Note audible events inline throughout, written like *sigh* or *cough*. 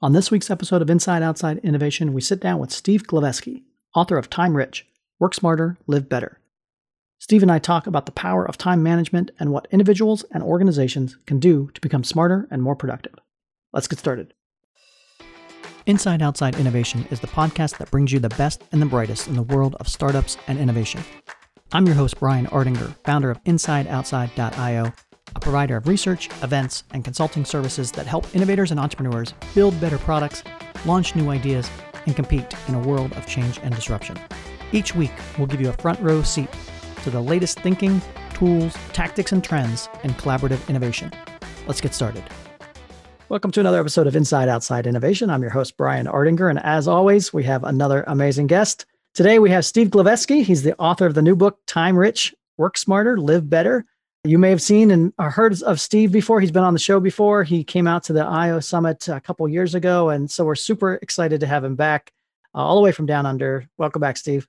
On this week's episode of Inside Outside Innovation, we sit down with Steve Glaveski, author of Time Rich Work Smarter, Live Better. Steve and I talk about the power of time management and what individuals and organizations can do to become smarter and more productive. Let's get started. Inside Outside Innovation is the podcast that brings you the best and the brightest in the world of startups and innovation. I'm your host, Brian Ardinger, founder of InsideOutside.io a provider of research, events, and consulting services that help innovators and entrepreneurs build better products, launch new ideas, and compete in a world of change and disruption. Each week, we'll give you a front row seat to the latest thinking, tools, tactics, and trends in collaborative innovation. Let's get started. Welcome to another episode of Inside Outside Innovation. I'm your host, Brian Ardinger, and as always, we have another amazing guest. Today, we have Steve Glaveski. He's the author of the new book, Time Rich Work Smarter, Live Better you may have seen and heard of Steve before. He's been on the show before. He came out to the IO Summit a couple years ago. And so we're super excited to have him back uh, all the way from down under. Welcome back, Steve.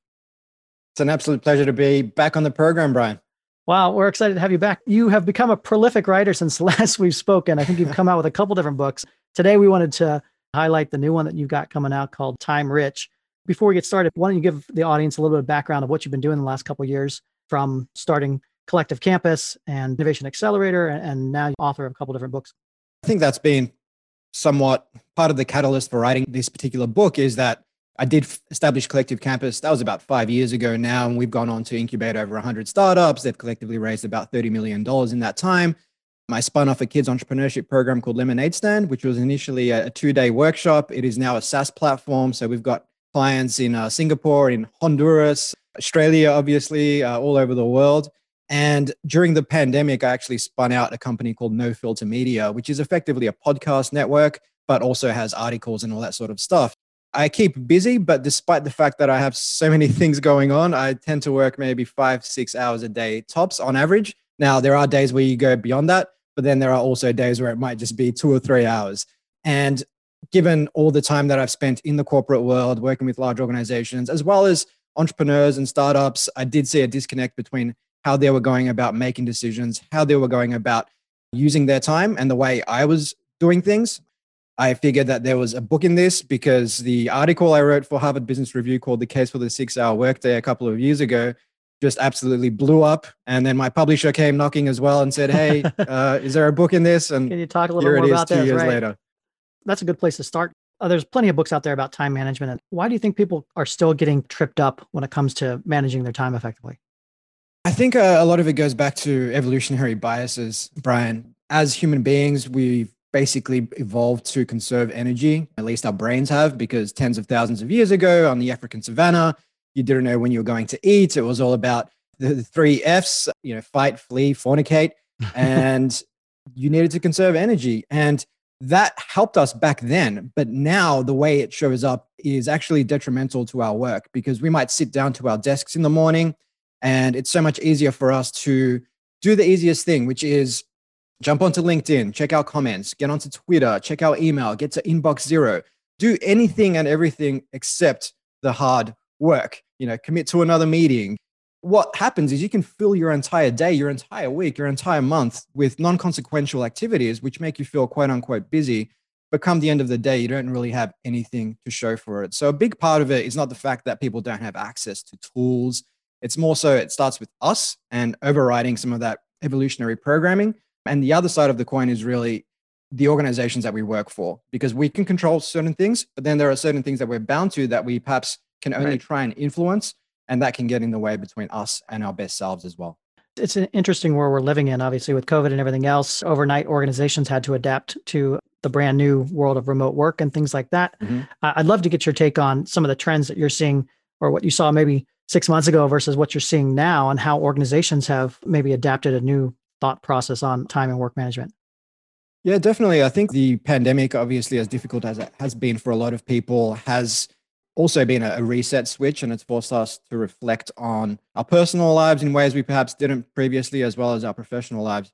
It's an absolute pleasure to be back on the program, Brian. Wow, we're excited to have you back. You have become a prolific writer since *laughs* last we've spoken. I think you've come out with a couple different books. Today, we wanted to highlight the new one that you've got coming out called Time Rich. Before we get started, why don't you give the audience a little bit of background of what you've been doing the last couple years from starting Collective Campus and Innovation Accelerator, and now author of a couple different books. I think that's been somewhat part of the catalyst for writing this particular book is that I did establish Collective Campus. That was about five years ago now, and we've gone on to incubate over 100 startups. They've collectively raised about $30 million in that time. I spun off a kids entrepreneurship program called Lemonade Stand, which was initially a two day workshop. It is now a SaaS platform. So we've got clients in uh, Singapore, in Honduras, Australia, obviously, uh, all over the world. And during the pandemic, I actually spun out a company called No Filter Media, which is effectively a podcast network, but also has articles and all that sort of stuff. I keep busy, but despite the fact that I have so many *laughs* things going on, I tend to work maybe five, six hours a day tops on average. Now, there are days where you go beyond that, but then there are also days where it might just be two or three hours. And given all the time that I've spent in the corporate world, working with large organizations, as well as entrepreneurs and startups, I did see a disconnect between how they were going about making decisions, how they were going about using their time, and the way I was doing things. I figured that there was a book in this because the article I wrote for Harvard Business Review called The Case for the Six Hour Workday a couple of years ago just absolutely blew up. And then my publisher came knocking as well and said, Hey, *laughs* uh, is there a book in this? And can you talk a little more about that? Two years right. later. That's a good place to start. Uh, there's plenty of books out there about time management. And why do you think people are still getting tripped up when it comes to managing their time effectively? I think uh, a lot of it goes back to evolutionary biases, Brian. As human beings, we've basically evolved to conserve energy, at least our brains have, because tens of thousands of years ago on the African savannah, you didn't know when you were going to eat. It was all about the three F's, you know, fight, flee, fornicate, *laughs* and you needed to conserve energy. And that helped us back then. But now the way it shows up is actually detrimental to our work because we might sit down to our desks in the morning and it's so much easier for us to do the easiest thing, which is jump onto LinkedIn, check out comments, get onto Twitter, check out email, get to inbox zero, do anything and everything except the hard work. You know, commit to another meeting. What happens is you can fill your entire day, your entire week, your entire month with non consequential activities, which make you feel quote unquote busy. But come the end of the day, you don't really have anything to show for it. So, a big part of it is not the fact that people don't have access to tools it's more so it starts with us and overriding some of that evolutionary programming. And the other side of the coin is really the organizations that we work for, because we can control certain things, but then there are certain things that we're bound to that we perhaps can only right. try and influence. And that can get in the way between us and our best selves as well. It's an interesting world we're living in, obviously, with COVID and everything else. Overnight, organizations had to adapt to the brand new world of remote work and things like that. Mm-hmm. I'd love to get your take on some of the trends that you're seeing or what you saw maybe six months ago versus what you're seeing now and how organizations have maybe adapted a new thought process on time and work management? Yeah, definitely. I think the pandemic, obviously, as difficult as it has been for a lot of people, has also been a, reset switch and it's forced us to reflect on our personal lives in ways we perhaps didn't previously, as well as our professional lives.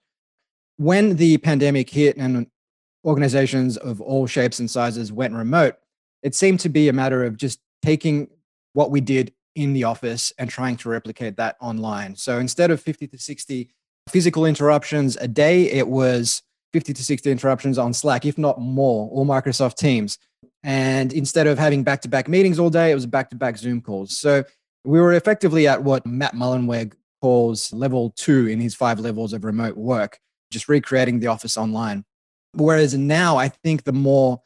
When the pandemic hit and organizations of all shapes and sizes went remote, it seemed to be a matter of just taking what we did in the office and trying to replicate that online. So instead of 50 to 60 physical interruptions a day, it was 50 to 60 interruptions on Slack, if not more, or Microsoft Teams. And instead of having back to back meetings all day, it was back to back Zoom calls. So we were effectively at what Matt Mullenweg calls level two in his five levels of remote work, just recreating the office online. Whereas now, I think the more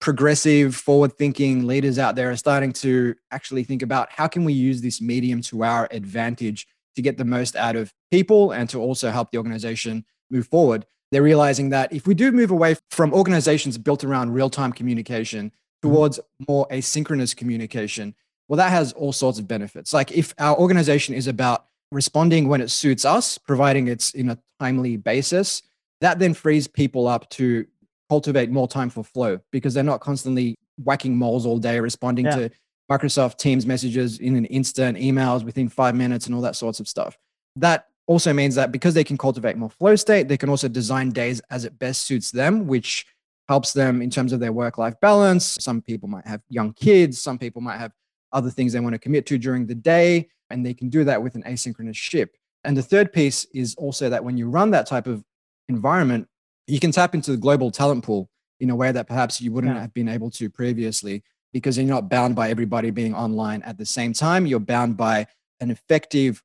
progressive, forward thinking leaders out there are starting to actually think about how can we use this medium to our advantage to get the most out of people and to also help the organization move forward. They're realizing that if we do move away from organizations built around real time communication mm-hmm. towards more asynchronous communication, well, that has all sorts of benefits. Like if our organization is about responding when it suits us, providing it's in a timely basis, that then frees people up to cultivate more time for flow because they're not constantly whacking moles all day, responding yeah. to Microsoft Teams messages in an instant, emails within five minutes, and all that sorts of stuff. That also means that because they can cultivate more flow state, they can also design days as it best suits them, which helps them in terms of their work life balance. Some people might have young kids, some people might have other things they want to commit to during the day, and they can do that with an asynchronous ship. And the third piece is also that when you run that type of environment, you can tap into the global talent pool in a way that perhaps you wouldn't yeah. have been able to previously because you're not bound by everybody being online at the same time. You're bound by an effective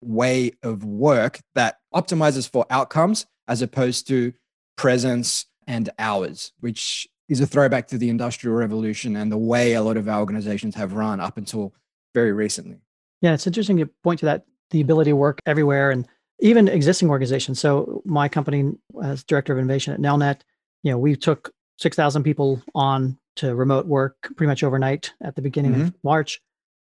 way of work that optimizes for outcomes as opposed to presence and hours, which is a throwback to the industrial revolution and the way a lot of our organizations have run up until very recently. Yeah, it's interesting to point to that the ability to work everywhere and even existing organizations. So my company as director of innovation at Nelnet, you know, we took 6,000 people on to remote work pretty much overnight at the beginning mm-hmm. of March.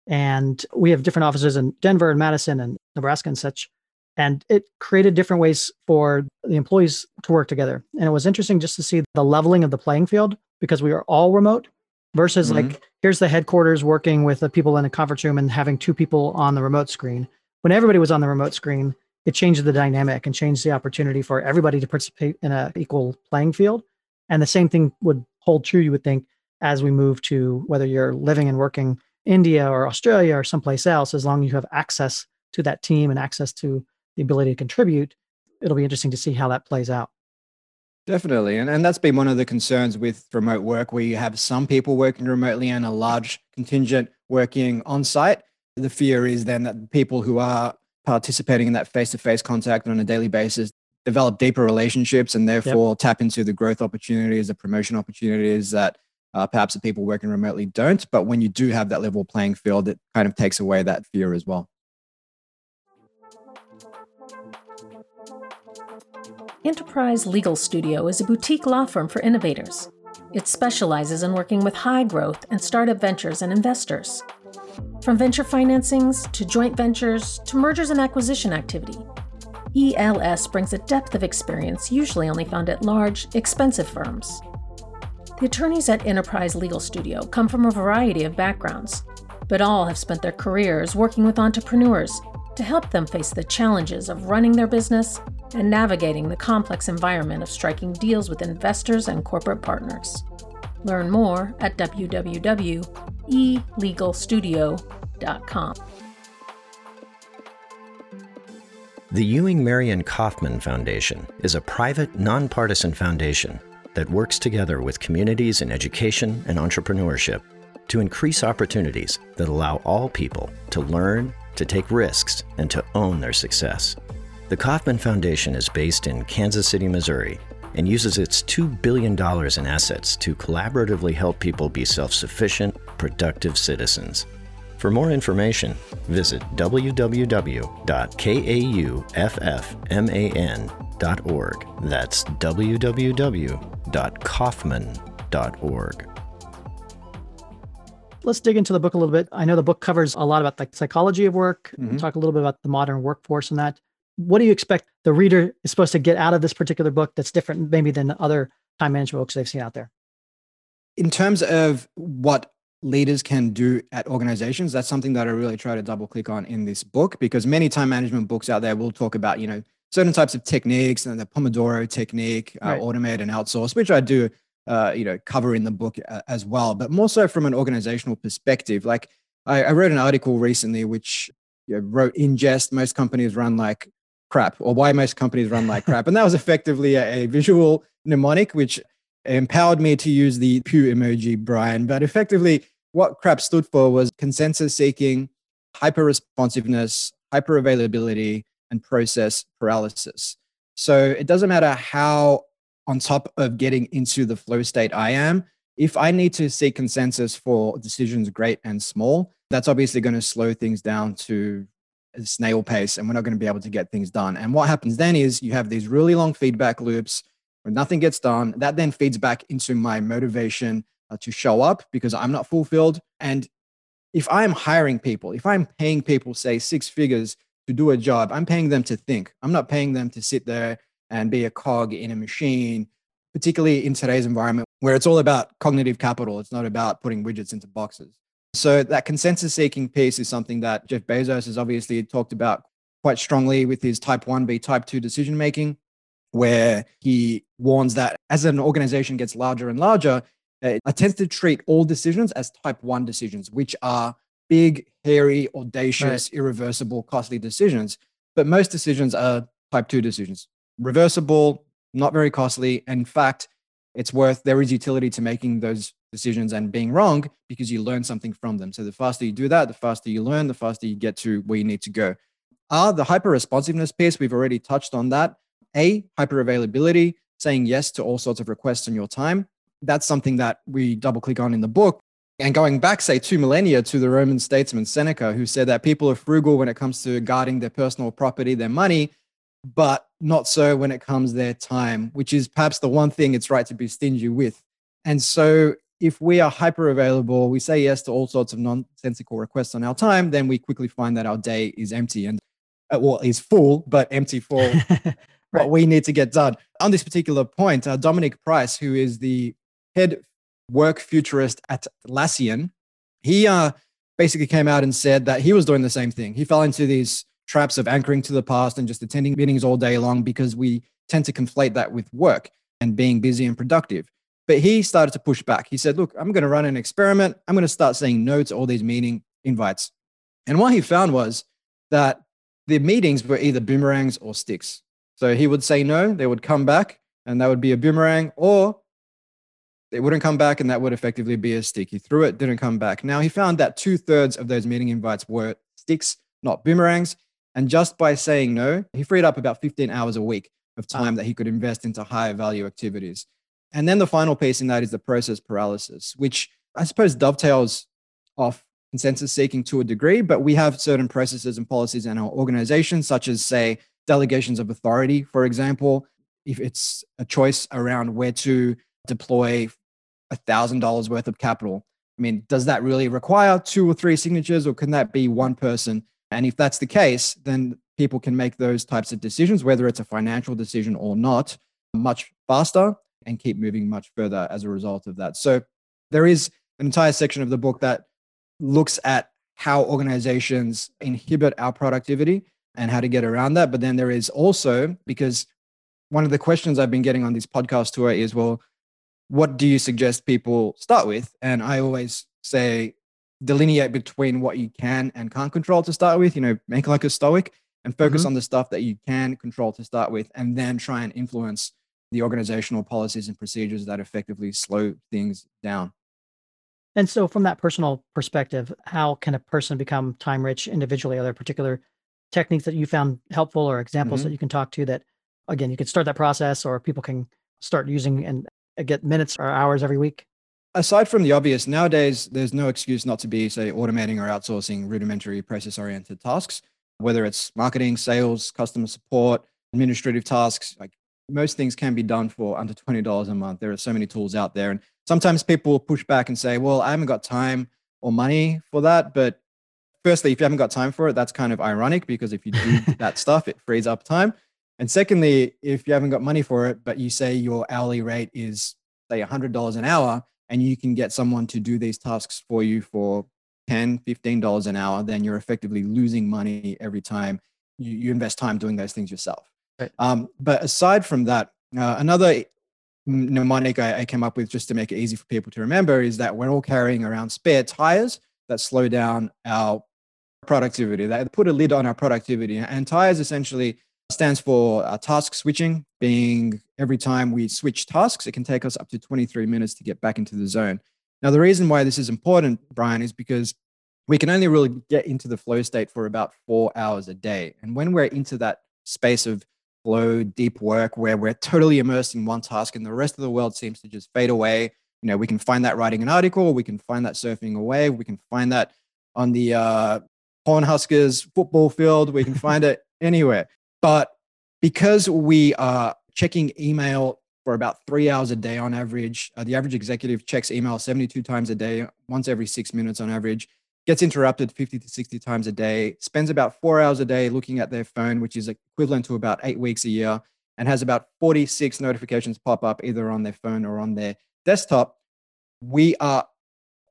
And we have different offices in Denver and Madison and Nebraska and such. And it created different ways for the employees to work together. And it was interesting just to see the leveling of the playing field because we are all remote versus mm-hmm. like here's the headquarters working with the people in the conference room and having two people on the remote screen. When everybody was on the remote screen, it changed the dynamic and changed the opportunity for everybody to participate in an equal playing field. And the same thing would hold true, you would think, as we move to whether you're living and working India or Australia or someplace else, as long as you have access to that team and access to the ability to contribute, it'll be interesting to see how that plays out. Definitely. And, and that's been one of the concerns with remote work, where you have some people working remotely and a large contingent working on site. The fear is then that people who are participating in that face to face contact on a daily basis, develop deeper relationships, and therefore yep. tap into the growth opportunities, the promotion opportunities that uh, perhaps the people working remotely don't. But when you do have that level playing field, it kind of takes away that fear as well. Enterprise Legal Studio is a boutique law firm for innovators. It specializes in working with high growth and startup ventures and investors. From venture financings to joint ventures to mergers and acquisition activity, ELS brings a depth of experience usually only found at large, expensive firms. The attorneys at Enterprise Legal Studio come from a variety of backgrounds, but all have spent their careers working with entrepreneurs to help them face the challenges of running their business and navigating the complex environment of striking deals with investors and corporate partners. Learn more at www.elegalstudio.com. The Ewing Marion Kauffman Foundation is a private, nonpartisan foundation that works together with communities in education and entrepreneurship to increase opportunities that allow all people to learn, to take risks, and to own their success. The Kauffman Foundation is based in Kansas City, Missouri, and uses its $2 billion in assets to collaboratively help people be self sufficient, productive citizens. For more information, visit www.kauffman.org. That's www.kauffman.org. Let's dig into the book a little bit. I know the book covers a lot about the psychology of work, mm-hmm. talk a little bit about the modern workforce and that what do you expect the reader is supposed to get out of this particular book that's different maybe than other time management books they've seen out there? In terms of what leaders can do at organizations, that's something that I really try to double click on in this book because many time management books out there will talk about, you know, certain types of techniques and the Pomodoro technique, uh, automate and outsource, which I do, uh, you know, cover in the book uh, as well, but more so from an organizational perspective. Like I, I wrote an article recently which you know, wrote in jest, most companies run like crap or why most companies run like crap. And that was effectively a, a visual mnemonic, which empowered me to use the pew emoji, Brian. But effectively, what crap stood for was consensus seeking, hyper responsiveness, hyper availability, and process paralysis. So it doesn't matter how on top of getting into the flow state I am, if I need to seek consensus for decisions great and small, that's obviously going to slow things down to snail pace and we're not going to be able to get things done. And what happens then is you have these really long feedback loops where nothing gets done. That then feeds back into my motivation uh, to show up because I'm not fulfilled. And if I'm hiring people, if I'm paying people, say, six figures to do a job, I'm paying them to think. I'm not paying them to sit there and be a cog in a machine, particularly in today's environment where it's all about cognitive capital. It's not about putting widgets into boxes. So that consensus seeking piece is something that Jeff Bezos has obviously talked about quite strongly with his type 1B, type 2 decision making, where he warns that as an organization gets larger and larger, uh, it tends to treat all decisions as type 1 decisions, which are big, hairy, audacious, right. irreversible, costly decisions. But most decisions are type 2 decisions, reversible, not very costly. In fact, it's worth there is utility to making those decisions and being wrong because you learn something from them. So the faster you do that, the faster you learn, the faster you get to where you need to go. Ah, the hyper responsiveness piece, we've already touched on that. A, hyper availability, saying yes to all sorts of requests on your time. That's something that we double click on in the book. And going back, say, two millennia to the Roman statesman Seneca, who said that people are frugal when it comes to guarding their personal property, their money, but not so when it comes their time, which is perhaps the one thing it's right to be stingy with. And so if we are hyper available, we say yes to all sorts of nonsensical requests on our time, then we quickly find that our day is empty and uh, well, is full, but empty for *laughs* right. what we need to get done. On this particular point, uh, Dominic Price, who is the head work futurist at Atlassian, he uh, basically came out and said that he was doing the same thing. He fell into these traps of anchoring to the past and just attending meetings all day long because we tend to conflate that with work and being busy and productive. But he started to push back. He said, Look, I'm going to run an experiment. I'm going to start saying no to all these meeting invites. And what he found was that the meetings were either boomerangs or sticks. So he would say no, they would come back, and that would be a boomerang, or they wouldn't come back, and that would effectively be a stick. He threw it, didn't come back. Now he found that two thirds of those meeting invites were sticks, not boomerangs. And just by saying no, he freed up about 15 hours a week of time that he could invest into higher value activities. And then the final piece in that is the process paralysis, which I suppose dovetails off consensus seeking to a degree, but we have certain processes and policies in our organization, such as, say, delegations of authority, for example. If it's a choice around where to deploy $1,000 worth of capital, I mean, does that really require two or three signatures, or can that be one person and if that's the case, then people can make those types of decisions, whether it's a financial decision or not, much faster and keep moving much further as a result of that. So there is an entire section of the book that looks at how organizations inhibit our productivity and how to get around that. But then there is also, because one of the questions I've been getting on this podcast tour is, well, what do you suggest people start with? And I always say, delineate between what you can and can't control to start with, you know, make like a stoic and focus mm-hmm. on the stuff that you can control to start with, and then try and influence the organizational policies and procedures that effectively slow things down. And so, from that personal perspective, how can a person become time rich individually? Are there particular techniques that you found helpful or examples mm-hmm. that you can talk to that, again, you can start that process or people can start using and get minutes or hours every week? aside from the obvious, nowadays there's no excuse not to be, say, automating or outsourcing rudimentary process oriented tasks, whether it's marketing, sales, customer support, administrative tasks. Like most things can be done for under $20 a month. There are so many tools out there. And sometimes people will push back and say, well, I haven't got time or money for that. But firstly, if you haven't got time for it, that's kind of ironic because if you do *laughs* that stuff, it frees up time. And secondly, if you haven't got money for it, but you say your hourly rate is, say, $100 an hour, and you can get someone to do these tasks for you for 10 $15 an hour then you're effectively losing money every time you, you invest time doing those things yourself um, but aside from that uh, another mnemonic I, I came up with just to make it easy for people to remember is that we're all carrying around spare tires that slow down our productivity that put a lid on our productivity and tires essentially stands for uh, task switching, being every time we switch tasks, it can take us up to 23 minutes to get back into the zone. Now, the reason why this is important, Brian, is because we can only really get into the flow state for about four hours a day. And when we're into that space of flow, deep work, where we're totally immersed in one task and the rest of the world seems to just fade away, you know, we can find that writing an article, we can find that surfing away, we can find that on the uh, Cornhuskers football field, we can find it *laughs* anywhere. But because we are checking email for about three hours a day on average, uh, the average executive checks email 72 times a day, once every six minutes on average, gets interrupted 50 to 60 times a day, spends about four hours a day looking at their phone, which is equivalent to about eight weeks a year, and has about 46 notifications pop up either on their phone or on their desktop. We are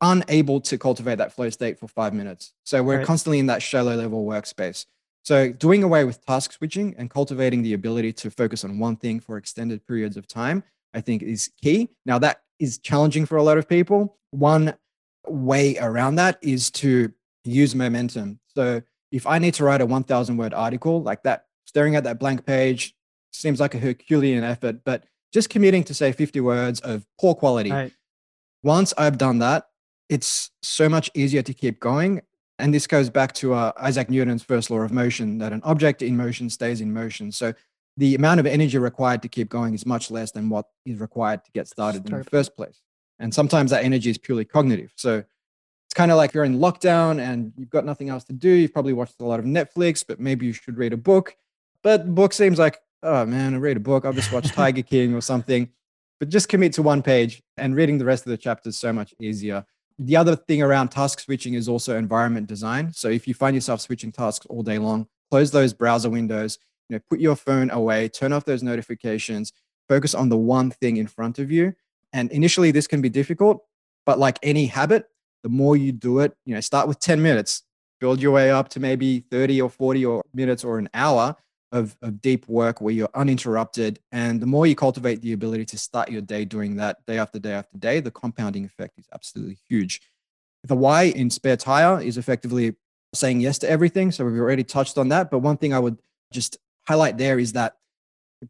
unable to cultivate that flow state for five minutes. So we're right. constantly in that shallow level workspace. So, doing away with task switching and cultivating the ability to focus on one thing for extended periods of time, I think is key. Now, that is challenging for a lot of people. One way around that is to use momentum. So, if I need to write a 1000 word article like that, staring at that blank page seems like a Herculean effort, but just committing to say 50 words of poor quality. Right. Once I've done that, it's so much easier to keep going and this goes back to uh, Isaac Newton's first law of motion that an object in motion stays in motion. So the amount of energy required to keep going is much less than what is required to get started in the first place. And sometimes that energy is purely cognitive. So it's kind of like you're in lockdown and you've got nothing else to do. You've probably watched a lot of Netflix, but maybe you should read a book. But the book seems like, oh man, I read a book. I'll just watch *laughs* Tiger King or something. But just commit to one page and reading the rest of the chapters so much easier the other thing around task switching is also environment design. So if you find yourself switching tasks all day long, close those browser windows, you know, put your phone away, turn off those notifications, focus on the one thing in front of you. And initially this can be difficult, but like any habit, the more you do it, you know, start with 10 minutes, build your way up to maybe 30 or 40 or minutes or an hour of, of deep work where you're uninterrupted. And the more you cultivate the ability to start your day doing that day after day after day, the compounding effect is absolutely huge. The why in spare tire is effectively saying yes to everything. So we've already touched on that. But one thing I would just highlight there is that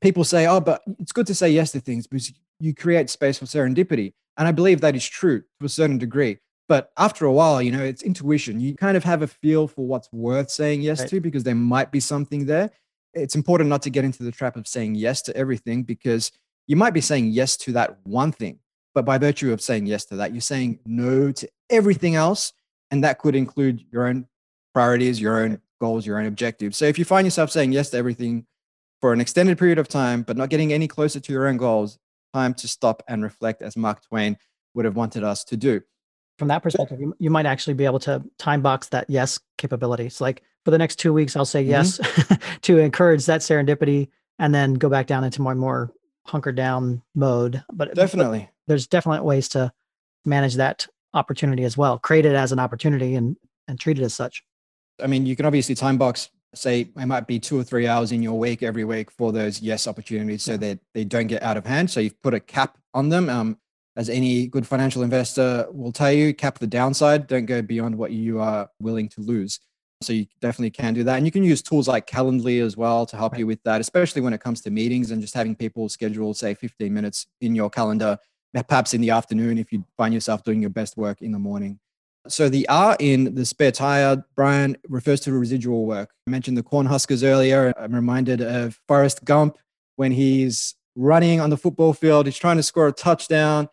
people say, oh, but it's good to say yes to things because you create space for serendipity. And I believe that is true to a certain degree. But after a while, you know, it's intuition. You kind of have a feel for what's worth saying yes right. to because there might be something there it's important not to get into the trap of saying yes to everything because you might be saying yes to that one thing, but by virtue of saying yes to that, you're saying no to everything else. And that could include your own priorities, your own goals, your own objectives. So if you find yourself saying yes to everything for an extended period of time, but not getting any closer to your own goals, time to stop and reflect, as Mark Twain would have wanted us to do. From that perspective, you might actually be able to time box that yes capability. It's like for the next two weeks, I'll say mm-hmm. yes *laughs* to encourage that serendipity and then go back down into my more hunkered down mode. But definitely, but there's definitely ways to manage that opportunity as well. Create it as an opportunity and, and treat it as such. I mean, you can obviously time box, say it might be two or three hours in your week every week for those yes opportunities so that they don't get out of hand. So you've put a cap on them. Um, as any good financial investor will tell you, cap the downside. Don't go beyond what you are willing to lose. So you definitely can do that. And you can use tools like Calendly as well to help you with that, especially when it comes to meetings and just having people schedule, say, 15 minutes in your calendar, perhaps in the afternoon if you find yourself doing your best work in the morning. So the R in the spare tire, Brian, refers to residual work. I mentioned the Cornhuskers earlier. I'm reminded of Forrest Gump when he's running on the football field. He's trying to score a touchdown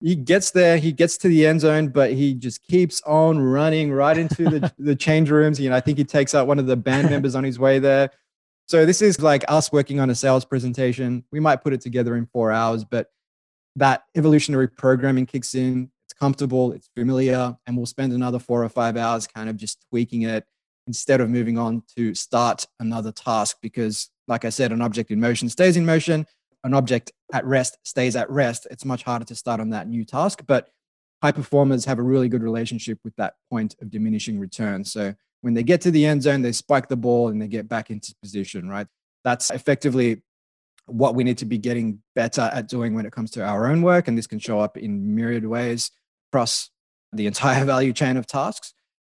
he gets there, he gets to the end zone, but he just keeps on running right into the, *laughs* the change rooms. You know, I think he takes out one of the band *laughs* members on his way there. So this is like us working on a sales presentation. We might put it together in four hours, but that evolutionary programming kicks in. Comfortable, it's familiar, and we'll spend another four or five hours kind of just tweaking it instead of moving on to start another task. Because, like I said, an object in motion stays in motion an object at rest stays at rest, it's much harder to start on that new task. But high performers have a really good relationship with that point of diminishing return. So when they get to the end zone, they spike the ball and they get back into position, right? That's effectively what we need to be getting better at doing when it comes to our own work. And this can show up in myriad ways across the entire *laughs* value chain of tasks.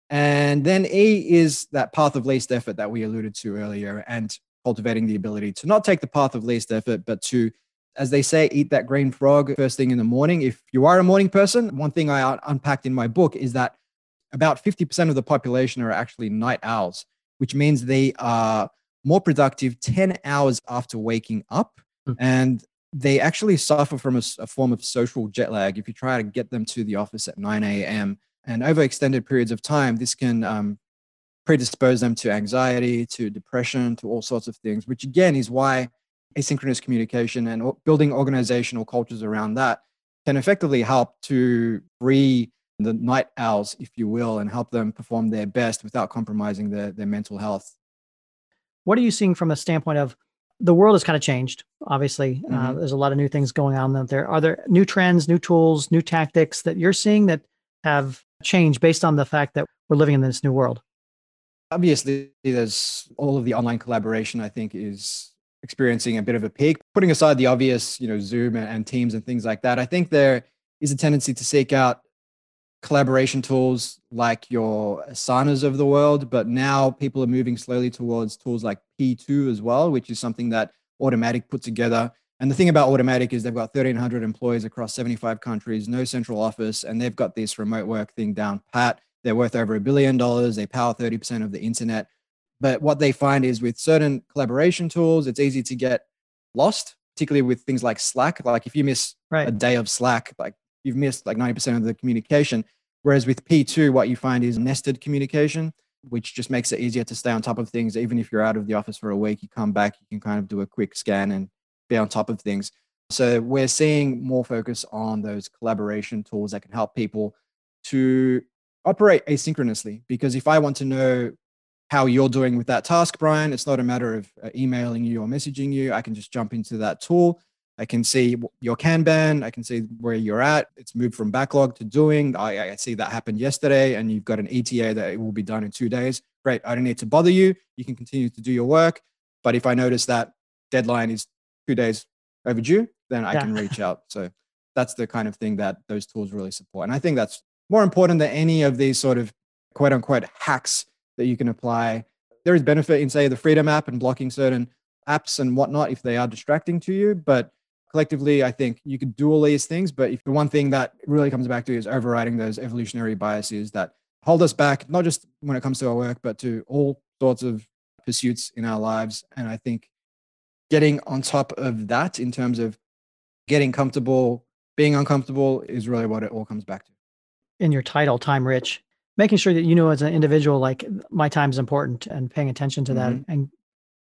And then E is that path of least effort that we alluded to earlier. And cultivating the ability to not take the path of least effort, but to, as they say, eat that green frog first thing in the morning. If you are a morning person, one thing I unpacked in my book is that about 50% of the population are actually night owls, which means they are more productive 10 hours after waking up. Mm-hmm. And they actually suffer from a, a, form of social jet lag. If you try to get them to the office at 9 a.m. and over extended periods of time, this can um, predispose them to anxiety, to depression, to all sorts of things, which again is why asynchronous communication and building organizational cultures around that can effectively help to free the night owls, if you will, and help them perform their best without compromising their, their mental health. What are you seeing from a standpoint of the world has kind of changed? Obviously, uh, mm-hmm. uh, there's a lot of new things going on out there. Are there new trends, new tools, new tactics that you're seeing that have changed based on the fact that we're living in this new world? Obviously, there's all of the online collaboration, I think, is experiencing a bit of a peak. Putting aside the obvious, you know, Zoom and, and Teams and things like that, I think there is a tendency to seek out collaboration tools like your Asanas of the world, but now people are moving slowly towards tools like P2 as well, which is something that Automattic put together. And the thing about Automattic is they've got 1,300 employees across 75 countries, no central office, and they've got this remote work thing down pat. They're worth over a billion dollars. They power 30% of the internet. But what they find is with certain collaboration tools, it's easy to get lost, particularly with things like Slack. Like if you miss right. a day of Slack, like you've missed like 90% of the communication. Whereas with P2, what you find is nested communication, which just makes it easier to stay on top of things. Even if you're out of the office for a week, you come back, you can kind of do a quick scan and be on top of things. So we're seeing more focus on those collaboration tools that can help people to operate asynchronously. Because if I want to know how you're doing with that task, Brian, it's not a matter of uh, emailing you or messaging you. I can just jump into that tool I can see your Kanban. I can see where you're at. It's moved from backlog to doing. I, I see that happened yesterday, and you've got an ETA that it will be done in two days. Great. I don't need to bother you. You can continue to do your work. But if I notice that deadline is two days overdue, then I yeah. can reach out. So that's the kind of thing that those tools really support. And I think that's more important than any of these sort of quote unquote hacks that you can apply. There is benefit in, say, the Freedom app and blocking certain apps and whatnot if they are distracting to you. But collectively, I think you could do all these things, but if the one thing that really comes back to is overriding those evolutionary biases that hold us back, not just when it comes to our work, but to all sorts of pursuits in our lives. And I think getting on top of that in terms of getting comfortable, being uncomfortable is really what it all comes back to. In your title, Time Rich, making sure that you know as an individual, like my time is important and paying attention to that mm-hmm. and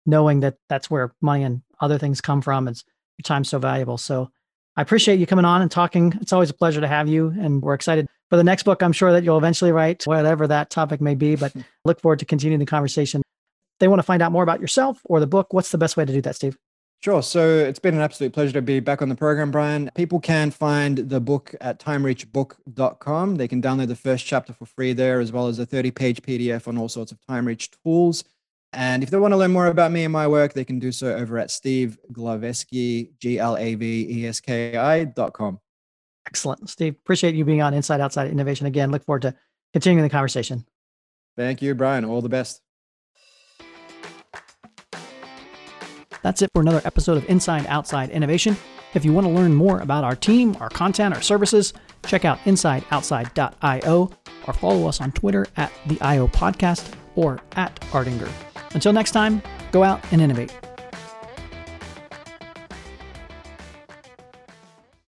knowing that that's where money and other things come from. It's your time's so valuable. So I appreciate you coming on and talking. It's always a pleasure to have you. And we're excited for the next book. I'm sure that you'll eventually write, whatever that topic may be, but *laughs* look forward to continuing the conversation. They want to find out more about yourself or the book. What's the best way to do that, Steve? Sure. So it's been an absolute pleasure to be back on the program, Brian. People can find the book at timerichbook.com. They can download the first chapter for free there, as well as a 30 page PDF on all sorts of time rich tools. And if they want to learn more about me and my work, they can do so over at Steve Glaveski, G L A V E S K I dot com. Excellent. Steve, appreciate you being on Inside Outside Innovation again. Look forward to continuing the conversation. Thank you, Brian. All the best. That's it for another episode of Inside Outside Innovation. If you want to learn more about our team, our content, our services, check out insideoutside.io or follow us on Twitter at the IO Podcast or at Ardinger. Until next time, go out and innovate.